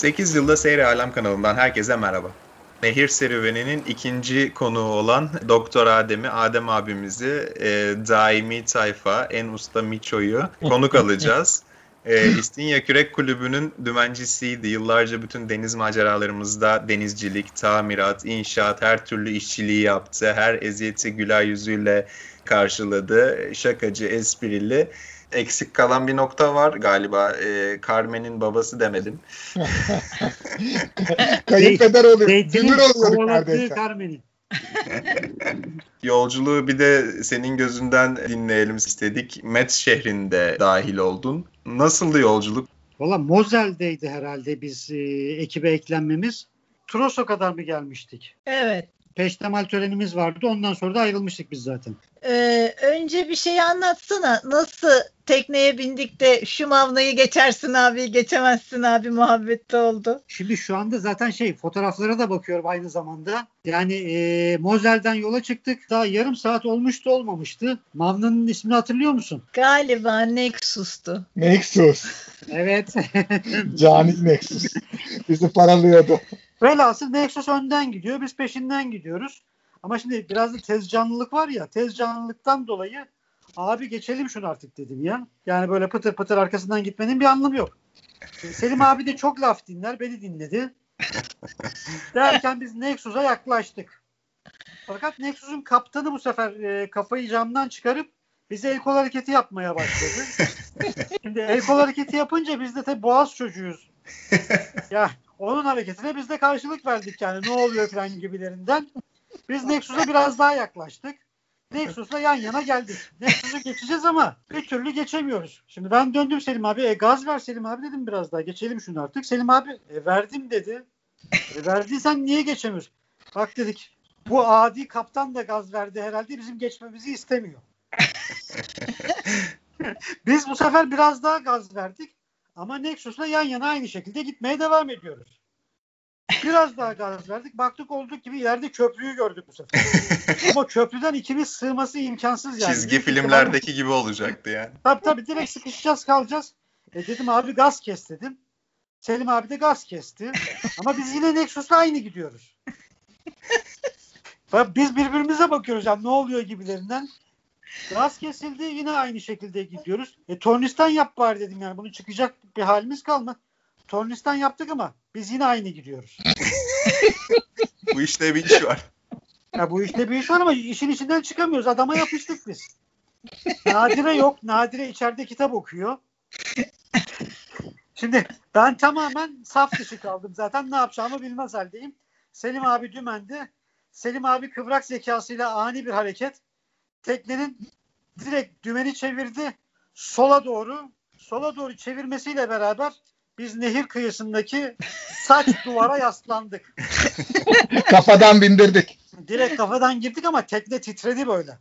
8 yılda Seyri Alem kanalından herkese merhaba. Nehir serüveninin ikinci konuğu olan Doktor Adem'i, Adem abimizi, e, daimi tayfa, en usta Miço'yu konuk alacağız. E, İstinye Kürek Kulübü'nün dümencisiydi. Yıllarca bütün deniz maceralarımızda denizcilik, tamirat, inşaat, her türlü işçiliği yaptı. Her eziyeti güler yüzüyle karşıladı. Şakacı, esprili. Eksik kalan bir nokta var galiba. E, Carmen'in babası demedim. Kayınpeder oluyor. Dünür kovaladığı neredeyse. Carmen'in. Yolculuğu bir de senin gözünden dinleyelim istedik. Metz şehrinde dahil oldun. Nasıldı yolculuk? Valla Mozel'deydi herhalde biz e, ekibe eklenmemiz. Tros'a kadar mı gelmiştik? Evet. Peştemal törenimiz vardı. Ondan sonra da ayrılmıştık biz zaten. Ee, önce bir şey anlatsana. Nasıl tekneye bindik de şu mavnayı geçersin abi, geçemezsin abi muhabbette oldu. Şimdi şu anda zaten şey fotoğraflara da bakıyorum aynı zamanda. Yani e, Mozel'den yola çıktık. Daha yarım saat olmuştu olmamıştı. Mavna'nın ismini hatırlıyor musun? Galiba Nexus'tu. Nexus. Evet. Cani Nexus. Bizi paralıyordu. Velhasıl Nexus önden gidiyor. Biz peşinden gidiyoruz. Ama şimdi biraz da tez canlılık var ya. Tez canlılıktan dolayı abi geçelim şunu artık dedim ya. Yani böyle pıtır pıtır arkasından gitmenin bir anlamı yok. Selim abi de çok laf dinler. Beni dinledi. Derken biz Nexus'a yaklaştık. Fakat Nexus'un kaptanı bu sefer e, kafayı camdan çıkarıp bize el kol hareketi yapmaya başladı. Şimdi el kol hareketi yapınca biz de tabii boğaz çocuğuyuz. ya onun hareketine biz de karşılık verdik yani ne oluyor falan gibilerinden. Biz Nexus'a biraz daha yaklaştık. Nexus'la yan yana geldik. Nexus'u geçeceğiz ama bir türlü geçemiyoruz. Şimdi ben döndüm Selim abi. E, gaz ver Selim abi dedim biraz daha. Geçelim şunu artık. Selim abi e, verdim dedi. E, verdiysen niye geçemiyoruz? Bak dedik bu adi kaptan da gaz verdi herhalde bizim geçmemizi istemiyor. Biz bu sefer biraz daha gaz verdik. Ama Nexus'la yan yana aynı şekilde gitmeye devam ediyoruz. Biraz daha gaz verdik. Baktık olduk gibi ileride köprüyü gördük bu sefer. Ama köprüden ikimiz sığması imkansız yani. Çizgi filmlerdeki gibi olacaktı yani. Tabii tabii direkt sıkışacağız kalacağız. E dedim abi gaz kes dedim. Selim abi de gaz kesti. Ama biz yine Nexus'la aynı gidiyoruz. Biz birbirimize bakıyoruz yani ne oluyor gibilerinden. Gaz kesildi yine aynı şekilde gidiyoruz. E tornistan yap bari dedim yani bunu çıkacak bir halimiz kalmadı. Tornistan yaptık ama biz yine aynı gidiyoruz. Bu işte bir iş var. Ya bu işte bir iş var ama işin içinden çıkamıyoruz. Adama yapıştık biz. Nadire yok. Nadire içeride kitap okuyor. Şimdi ben tamamen saf dışı kaldım zaten. Ne yapacağımı bilmez haldeyim. Selim abi dümende. Selim abi kıvrak zekasıyla ani bir hareket. Teknenin direkt dümeni çevirdi. Sola doğru. Sola doğru çevirmesiyle beraber biz nehir kıyısındaki saç duvara yaslandık. Kafadan bindirdik. Direkt kafadan girdik ama tekne titredi böyle.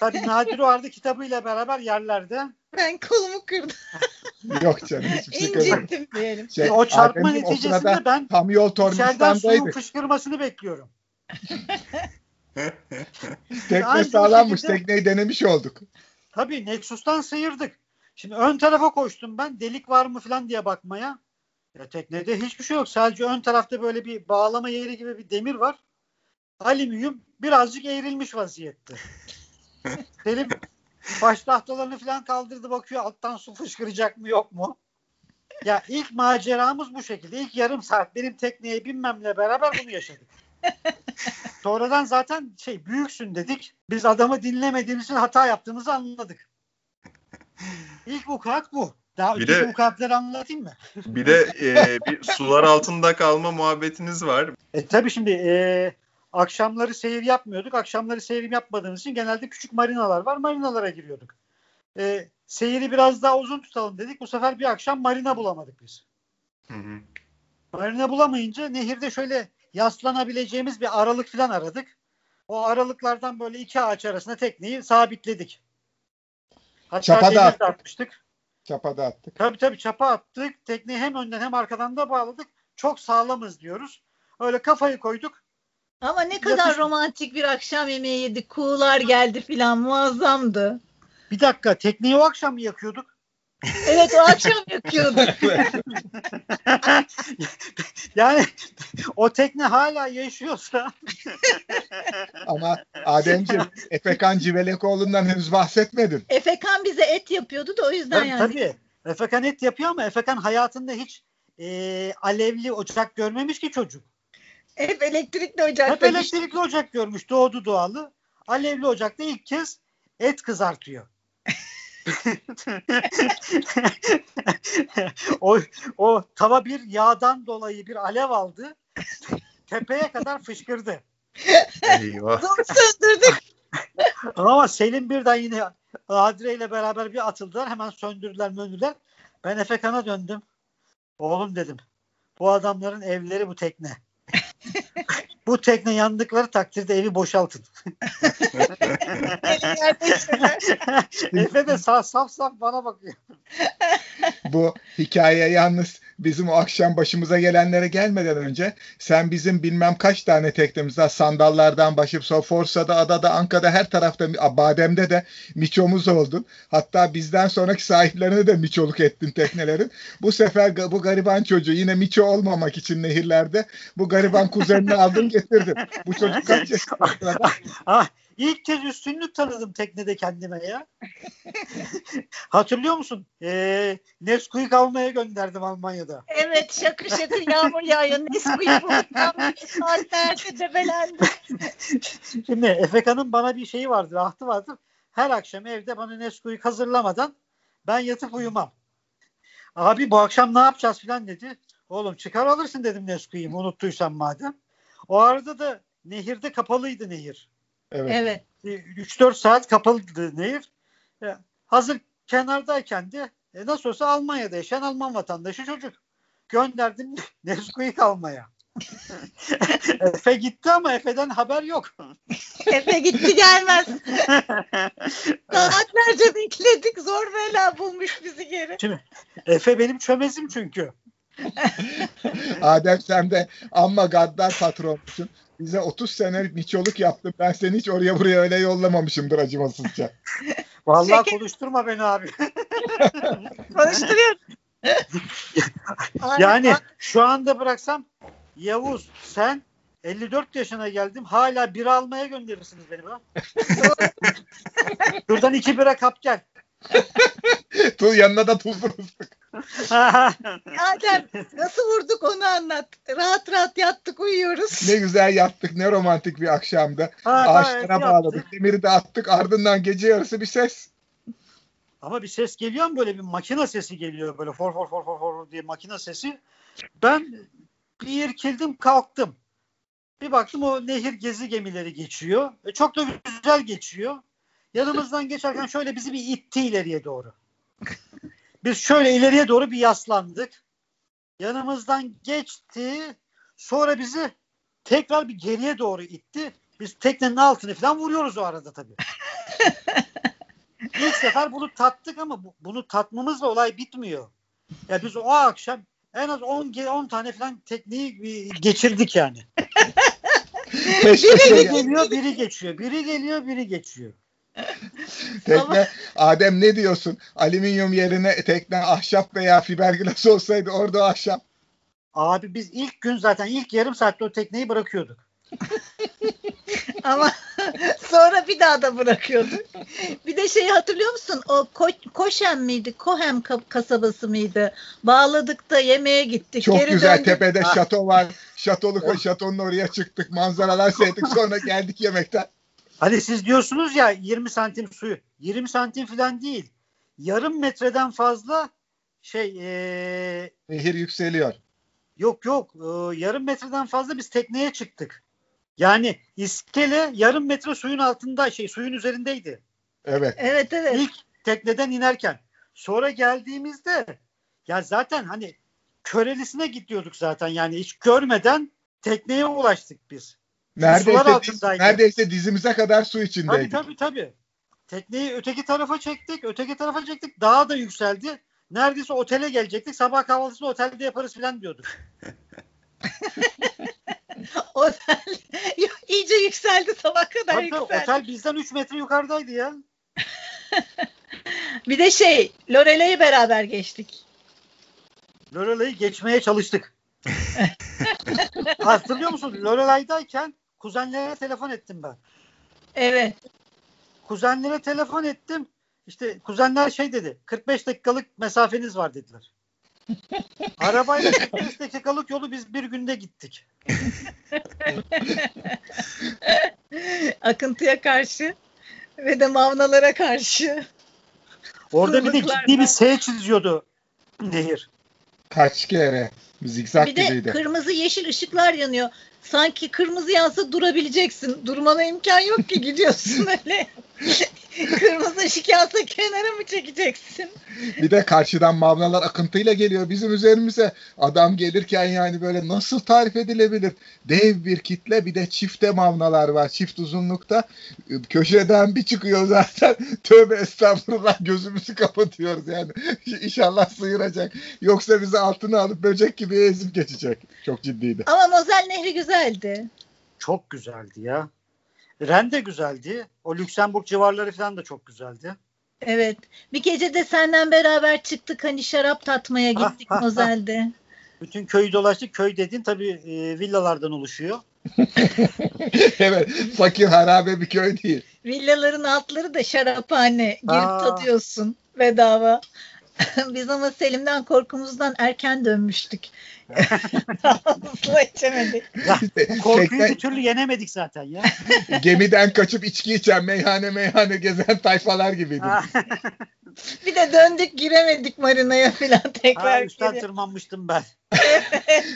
Tabii Nadir vardı kitabıyla beraber yerlerde. Ben kolumu kırdım. Yok canım hiçbir şey incittim diyelim. Şey, o çarpma neticesinde ben tam yol içeriden suyun fışkırmasını bekliyorum. Tekne sağlammış. şekilde- Tekneyi denemiş olduk. Tabii Nexus'tan sıyırdık. Şimdi ön tarafa koştum ben delik var mı falan diye bakmaya. Ya teknede hiçbir şey yok. Sadece ön tarafta böyle bir bağlama yeri gibi bir demir var. Alüminyum birazcık eğrilmiş vaziyette. Selim baş tahtalarını falan kaldırdı bakıyor alttan su fışkıracak mı yok mu? Ya ilk maceramız bu şekilde. İlk yarım saat benim tekneye binmemle beraber bunu yaşadık. Sonradan zaten şey büyüksün dedik. Biz adamı dinlemediğimiz için hata yaptığımızı anladık. İlk vukuat bu. Daha Bir de- vukuatları anlatayım mı? Bir de e, bir sular altında kalma muhabbetiniz var. E tabii şimdi e, akşamları seyir yapmıyorduk. Akşamları seyir yapmadığımız için genelde küçük marinalar var. Marinalara giriyorduk. E, seyiri biraz daha uzun tutalım dedik. Bu sefer bir akşam marina bulamadık biz. Hı hı. Marina bulamayınca nehirde şöyle yaslanabileceğimiz bir aralık falan aradık. O aralıklardan böyle iki ağaç arasında tekneyi sabitledik. Hatta Çapa da attık. atmıştık. Çapada attık. Tabii tabii çapa attık. Tekneyi hem önden hem arkadan da bağladık. Çok sağlamız diyoruz. Öyle kafayı koyduk. Ama ne kadar Yatış- romantik bir akşam yemeği yedik. Kuğular geldi filan muazzamdı. Bir dakika tekneyi o akşam mı yakıyorduk? Evet o akşam yakıyordu. Yani o tekne hala yaşıyorsa Ama Ademciğim Efekan Civelekoğlu'ndan henüz bahsetmedin. Efekan bize et yapıyordu da o yüzden tabii, yani. tabii. Efekan et yapıyor ama Efekan hayatında hiç e, alevli ocak görmemiş ki çocuk. Hep elektrikli Hep ocakta. elektrikli ocak görmüş doğdu doğalı. Alevli ocakta ilk kez et kızartıyor. o, o tava bir yağdan dolayı bir alev aldı. Tepeye kadar fışkırdı. Eyvah. Söndürdük. Ama Selim birden yine Adile ile beraber bir atıldılar. Hemen söndürdüler möndüler. Ben Efekan'a döndüm. Oğlum dedim. Bu adamların evleri bu tekne. bu tekne yandıkları takdirde evi boşaltın. Efe de saf saf saf bana bakıyor. Bu hikaye yalnız bizim o akşam başımıza gelenlere gelmeden önce sen bizim bilmem kaç tane teknemizden sandallardan başıp Soforsa'da, Adada, Anka'da her tarafta Badem'de de miçomuz oldun. Hatta bizden sonraki sahiplerine de miçoluk ettin teknelerin. Bu sefer bu gariban çocuğu yine miço olmamak için nehirlerde bu gariban kuzenini aldın getirdin. Bu çocuk kaç yaşında? İlk kez üstünlük tanıdım teknede kendime ya. Hatırlıyor musun? Ee, Nesquik almaya gönderdim Almanya'da. Evet şakır şakır yağmur yağıyor. Nesquik bulduk. Saatlerce debelendi. Şimdi Efeka'nın bana bir şeyi vardır, ahtı vardır. Her akşam evde bana Nesquik hazırlamadan ben yatıp uyumam. Abi bu akşam ne yapacağız filan dedi. Oğlum çıkar alırsın dedim Nesquik'imi unuttuysan madem. O arada da nehirde kapalıydı nehir. Evet. Evet. 3-4 saat kapalıydı nehir. E, hazır kenardayken de e, nasıl olsa Almanya'da yaşayan Alman vatandaşı çocuk. Gönderdim Nesquik almaya. Efe gitti ama Efe'den haber yok. Efe gitti gelmez. Saatlerce bekledik. Zor bela bulmuş bizi geri. Efe benim çömezim çünkü. Adem sen de amma gaddar patronsun. Bize 30 sene miçoluk yaptın. Ben seni hiç oraya buraya öyle yollamamışımdır acımasızca. Vallahi Şeker- konuşturma beni abi. Konuşturuyor. yani şu anda bıraksam Yavuz sen 54 yaşına geldim hala bira almaya gönderirsiniz beni ha. Şuradan iki bira kap gel. Tu yanına da tuzlu fıstık. Adem nasıl vurduk onu anlat. Rahat rahat yattık uyuyoruz. Ne güzel yattık. Ne romantik bir akşamdı. Ha, gayet Ağaçlara yaptık. bağladık. Demiri de attık. Ardından gece yarısı bir ses. Ama bir ses geliyor mu böyle bir makine sesi geliyor böyle for for for for for diye makine sesi. Ben bir irkildim kalktım. Bir baktım o nehir gezi gemileri geçiyor. E, çok da güzel geçiyor. Yanımızdan geçerken şöyle bizi bir itti ileriye doğru. Biz şöyle ileriye doğru bir yaslandık. Yanımızdan geçti. Sonra bizi tekrar bir geriye doğru itti. Biz teknenin altını falan vuruyoruz o arada tabii. İlk sefer bunu tattık ama bu- bunu tatmamızla olay bitmiyor. Ya biz o akşam en az 10 ge- 10 tane falan tekniği bir geçirdik yani. Biri geliyor, biri geçiyor. Biri geliyor, biri geçiyor. tekne. Adem ne diyorsun? Alüminyum yerine tekne ahşap veya fiberglass olsaydı orada o ahşap. Abi biz ilk gün zaten ilk yarım saatte o tekneyi bırakıyorduk. Ama sonra bir daha da bırakıyorduk. Bir de şeyi hatırlıyor musun? O Ko- Koşem miydi? Kohem ka- kasabası mıydı? Bağladık da yemeğe gittik. Çok Geri güzel döndük. tepede Ah. şato var. Şatolu şatonun oraya çıktık. Manzaralar seyrettik. Sonra geldik yemekten. Hani siz diyorsunuz ya 20 santim suyu. 20 santim falan değil. Yarım metreden fazla şey ee, Nehir yükseliyor. Yok yok Ee, yarım metreden fazla biz tekneye çıktık. Yani iskele yarım metre suyun altında şey suyun üzerindeydi. Evet. Evet evet. İlk tekneden inerken. Sonra geldiğimizde ya zaten hani körelisine gidiyorduk zaten yani hiç görmeden tekneye ulaştık biz. Neredeyse, diz- neredeyse dizimize kadar su Tabii içindeydik. tabii tabii. Tekneyi öteki tarafa çektik, öteki tarafa çektik. Daha da yükseldi. Neredeyse otele gelecektik. Sabah kahvaltısını otelde yaparız falan diyorduk. Otel iyice yükseldi sabah kadar Tabii, tabii, yükseldi. otel bizden 3 metre yukarıdaydı ya. Bir de şey Lorelai'yi beraber geçtik. Lorelai'yi geçmeye çalıştık. Hatırlıyor musun? Lorelai'dayken kuzenlere telefon ettim ben. Evet. Kuzenlere telefon ettim. İşte kuzenler şey dedi. 45 dakikalık mesafeniz var dediler. Arabayla 45 dakikalık yolu biz bir günde gittik. Akıntıya karşı ve de mavnalara karşı. Orada bir de ciddi bir S çiziyordu Nehir. Kaç kere? Zikzak Bir de gibiydi. kırmızı yeşil ışıklar yanıyor. Sanki kırmızı yansa durabileceksin. Durmana imkan yok ki gidiyorsun öyle. kırmızı ışık yansa kenara mı çekeceksin? Bir de karşıdan mavnalar akıntıyla geliyor bizim üzerimize. Adam gelirken yani böyle nasıl tarif edilebilir? Dev bir kitle bir de çifte mavnalar var. Çift uzunlukta. Köşeden bir çıkıyor zaten. Tövbe estağfurullah gözümüzü kapatıyoruz yani. İnşallah sıyıracak. Yoksa bizi altına alıp böcek gibi ezip geçecek. Çok ciddiydi. Ama Mozel Nehri güzeldi. Çok güzeldi ya. Ren de güzeldi. O Lüksemburg civarları falan da çok güzeldi. Evet. Bir gece de senden beraber çıktık hani şarap tatmaya gittik. Mozel'de. Bütün köyü dolaştık. Köy dediğin tabii e, villalardan oluşuyor. evet. Fakir harabe bir köy değil. Villaların altları da şaraphane. Girip Aa. tadıyorsun bedava. Biz ama Selim'den korkumuzdan erken dönmüştük. İçemedik. Ya, korkuyu bir türlü yenemedik zaten ya. gemiden kaçıp içki içen meyhane meyhane gezen tayfalar gibiydi. ha, Bir de döndük giremedik marinaya falan tekrar. üstten geri. tırmanmıştım ben.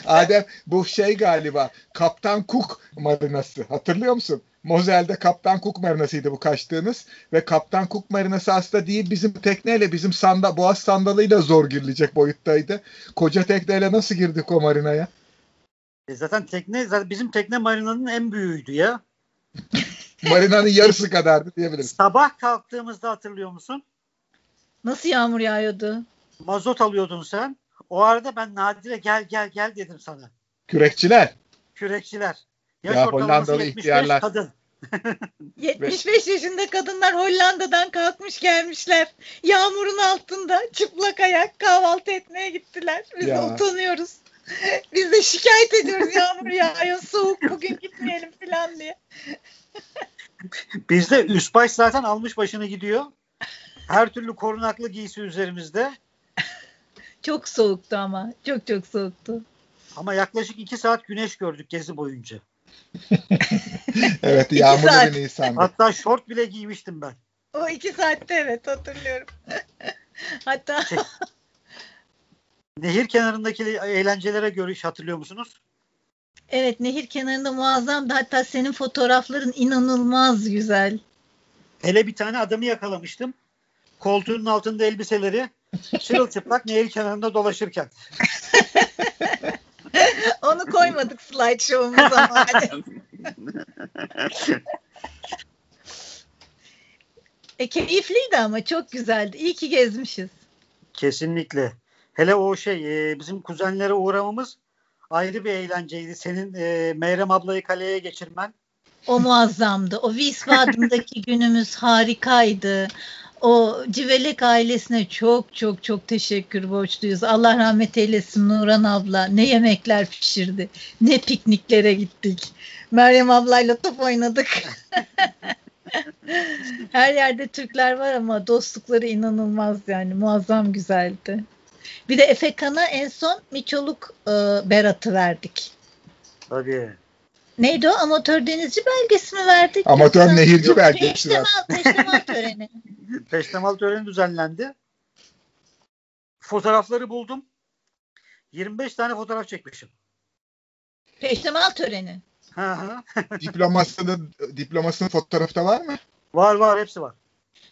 Adem bu şey galiba Kaptan Cook marinası hatırlıyor musun? Mozel'de Kaptan Cook marinasıydı bu kaçtığınız ve Kaptan Cook marinası aslında değil bizim tekneyle bizim sanda boğaz sandalıyla zor girilecek boyuttaydı. Koca tekneyle nasıl girdik o marinaya? E zaten tekne zaten bizim tekne marinanın en büyüğüydü ya. Marinanın yarısı kadardı diyebiliriz. Sabah kalktığımızda hatırlıyor musun? Nasıl yağmur yağıyordu? Mazot alıyordun sen. O arada ben Nadire gel gel gel dedim sana. Kürekçiler. Kürekçiler. Yaş Ya Hollandalı 75 ihtiyarlar. kadın. 75 yaşında kadınlar Hollanda'dan kalkmış gelmişler. Yağmurun altında çıplak ayak kahvaltı etmeye gittiler. Biz Ya. utanıyoruz. Biz de şikayet ediyoruz yağmur yağıyor soğuk bugün gitmeyelim falan diye. Bizde üst baş zaten almış başını gidiyor. Her türlü korunaklı giysi üzerimizde. Çok soğuktu ama. Çok çok soğuktu. Ama yaklaşık iki saat güneş gördük gezi boyunca. Evet yağmurlu saat. bir Nisan'dı. Hatta şort bile giymiştim ben. O iki saatte evet hatırlıyorum. Hatta Nehir kenarındaki eğlencelere görüş hatırlıyor musunuz? evet nehir kenarında muazzamdı. Hatta senin fotoğrafların inanılmaz güzel. Hele bir tane adamı yakalamıştım. Koltuğunun altında elbiseleri çırılçıplak nehir kenarında dolaşırken. Onu koymadık slide show'umuza. E keyifliydi ama çok güzeldi. İyi ki gezmişiz. Kesinlikle. Hele o şey e, bizim kuzenlere uğramamız ayrı bir eğlenceydi. Senin e, Meyrem ablayı kaleye geçirmen. O muazzamdı. O Wiesbaden'daki günümüz harikaydı. O Civelek ailesine çok çok çok teşekkür borçluyuz. Allah rahmet eylesin Nuran abla. Ne yemekler pişirdi. Ne pikniklere gittik. Meryem ablayla top oynadık. Her yerde Türkler var ama dostlukları inanılmaz yani. Muazzam güzeldi. Bir de Efekan'a en son Miçoluk e, Berat'ı verdik. Tabii. Neydi o? Amatör denizci belgesi mi verdik? Amatör Yoksa- nehirci Yok, belgesi. Peştemal, peştemal töreni. Peştemal töreni düzenlendi. Fotoğrafları buldum. 25 tane fotoğraf çekmişim. Peştemal töreni. Diplomasının, diplomasının fotoğrafı da var mı? var var hepsi var.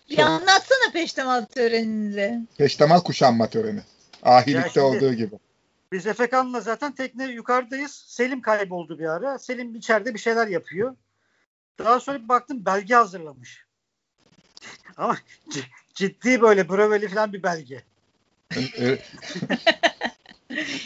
Bir anlatsana peştemal törenini. Peştemal kuşanma töreni. Ahilikte şimdi- olduğu gibi. Biz Efekan'la zaten tekne yukarıdayız. Selim kayboldu bir ara. Selim içeride bir şeyler yapıyor. Daha sonra bir baktım belge hazırlamış. Ama c- ciddi böyle bröveli falan bir belge.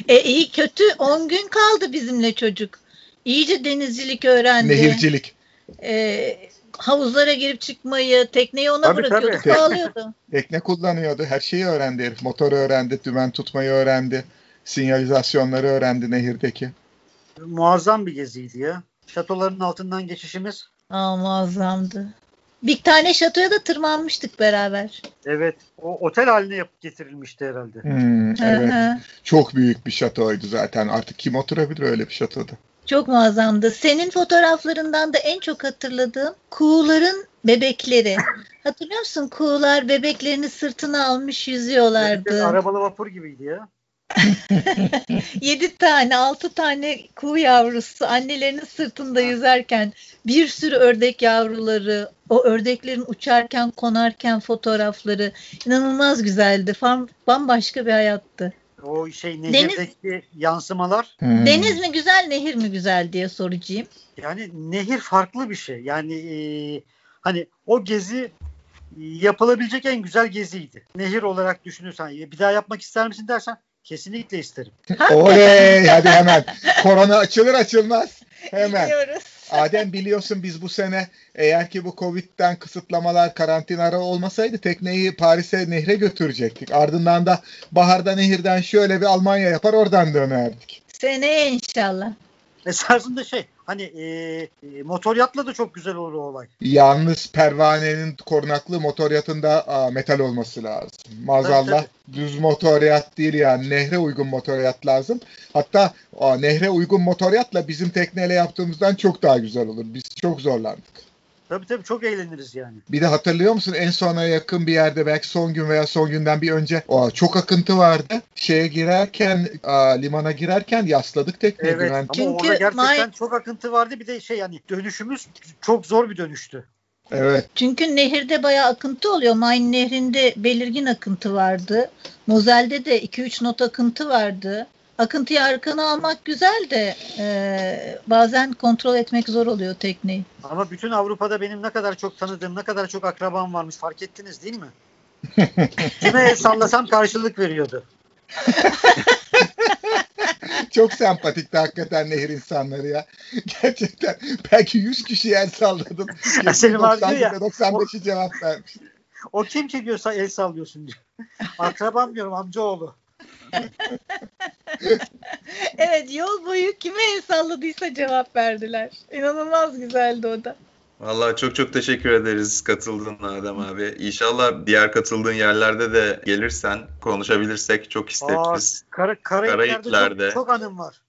E iyi kötü 10 gün kaldı bizimle çocuk. İyice denizcilik öğrendi. Nehircilik. E, havuzlara girip çıkmayı, tekneyi ona Tabii, bırakıyordu, tabii. bağlıyordu. Tekne kullanıyordu. Her şeyi öğrendi. Motoru öğrendi, dümen tutmayı öğrendi. Sinyalizasyonları öğrendi nehirdeki. Muazzam bir geziydi ya. Şatoların altından geçişimiz. Aa, muazzamdı. Bir tane şatoya da tırmanmıştık beraber. Evet. O otel haline yapıp getirilmişti herhalde. Hmm, Hı evet. hı. Çok büyük bir şatoydu zaten. Artık kim oturabilir öyle bir şatoda? Çok muazzamdı. Senin fotoğraflarından da en çok hatırladığım kuğuların bebekleri. Hatırlıyor musun? Kuğular bebeklerini sırtına almış Evet, yüzüyorlardı. arabalı vapur gibiydi ya. Yedi tane, altı tane kuğu yavrusu annelerinin sırtında yüzerken bir sürü ördek yavruları, o ördeklerin uçarken, konarken fotoğrafları inanılmaz güzeldi. Fam- Bambaşka bir hayattı. O şey nehirdeki yansımalar. Hmm. Deniz mi güzel, nehir mi güzel diye soracağım. Yani nehir farklı bir şey. Yani e, hani o gezi yapılabilecek en güzel geziydi. Nehir olarak düşünürsen e, bir daha yapmak ister misin dersen kesinlikle isterim. Oley hadi hemen. Korona açılır açılmaz. Hemen. Gidiyoruz. Adem biliyorsun biz bu sene eğer ki bu Covid'den kısıtlamalar, karantina olmasaydı tekneyi Paris'e nehre götürecektik. Ardından da baharda nehirden şöyle bir Almanya yapar oradan dönerdik. Seneye inşallah. Esasında şey hani e, e, motor yatla da çok güzel olur o olay. Yalnız pervanenin korunaklı motor yatında aa, metal olması lazım. Maazallah düz motor yat değil yani nehre uygun motor yat lazım. Hatta aa, nehre uygun motor yatla bizim tekneyle yaptığımızdan çok daha güzel olur. Biz çok zorlandık. Tabii tabii çok eğleniriz yani. Bir de hatırlıyor musun en sona yakın bir yerde belki son gün veya son günden bir önce aa, çok akıntı vardı. Şeye girerken aa, limana girerken yasladık tekneyi. Evet güven- ama Çünkü orada gerçekten May- çok akıntı vardı. Bir de şey yani dönüşümüz çok zor bir dönüştü. Evet. Çünkü nehirde bayağı akıntı oluyor. Main nehrinde belirgin akıntı vardı. Mozel'de de 2-3 not akıntı vardı. Akıntıyı arkana almak güzel de e, bazen kontrol etmek zor oluyor tekneyi. Ama bütün Avrupa'da benim ne kadar çok tanıdığım, ne kadar çok akrabam varmış fark ettiniz değil mi? Kime sallasam karşılık veriyordu. Çok sempatikti hakikaten nehir insanları ya. Gerçekten belki 100 kişiye el salladım. Selim abi diyor ya, 95'i cevap vermiş. O kim ki diyorsa el sallıyorsun diyor. Akrabam diyorum amcaoğlu. Evet yol boyu kime el salladıysa cevap verdiler. İnanılmaz güzeldi o da. Vallahi çok çok teşekkür ederiz katıldığın Adem abi. İnşallah diğer katıldığın yerlerde de gelirsen konuşabilirsek çok Aa, isteriz. Kara, Karayipler'de Karayipler'de. çok, çok anım var.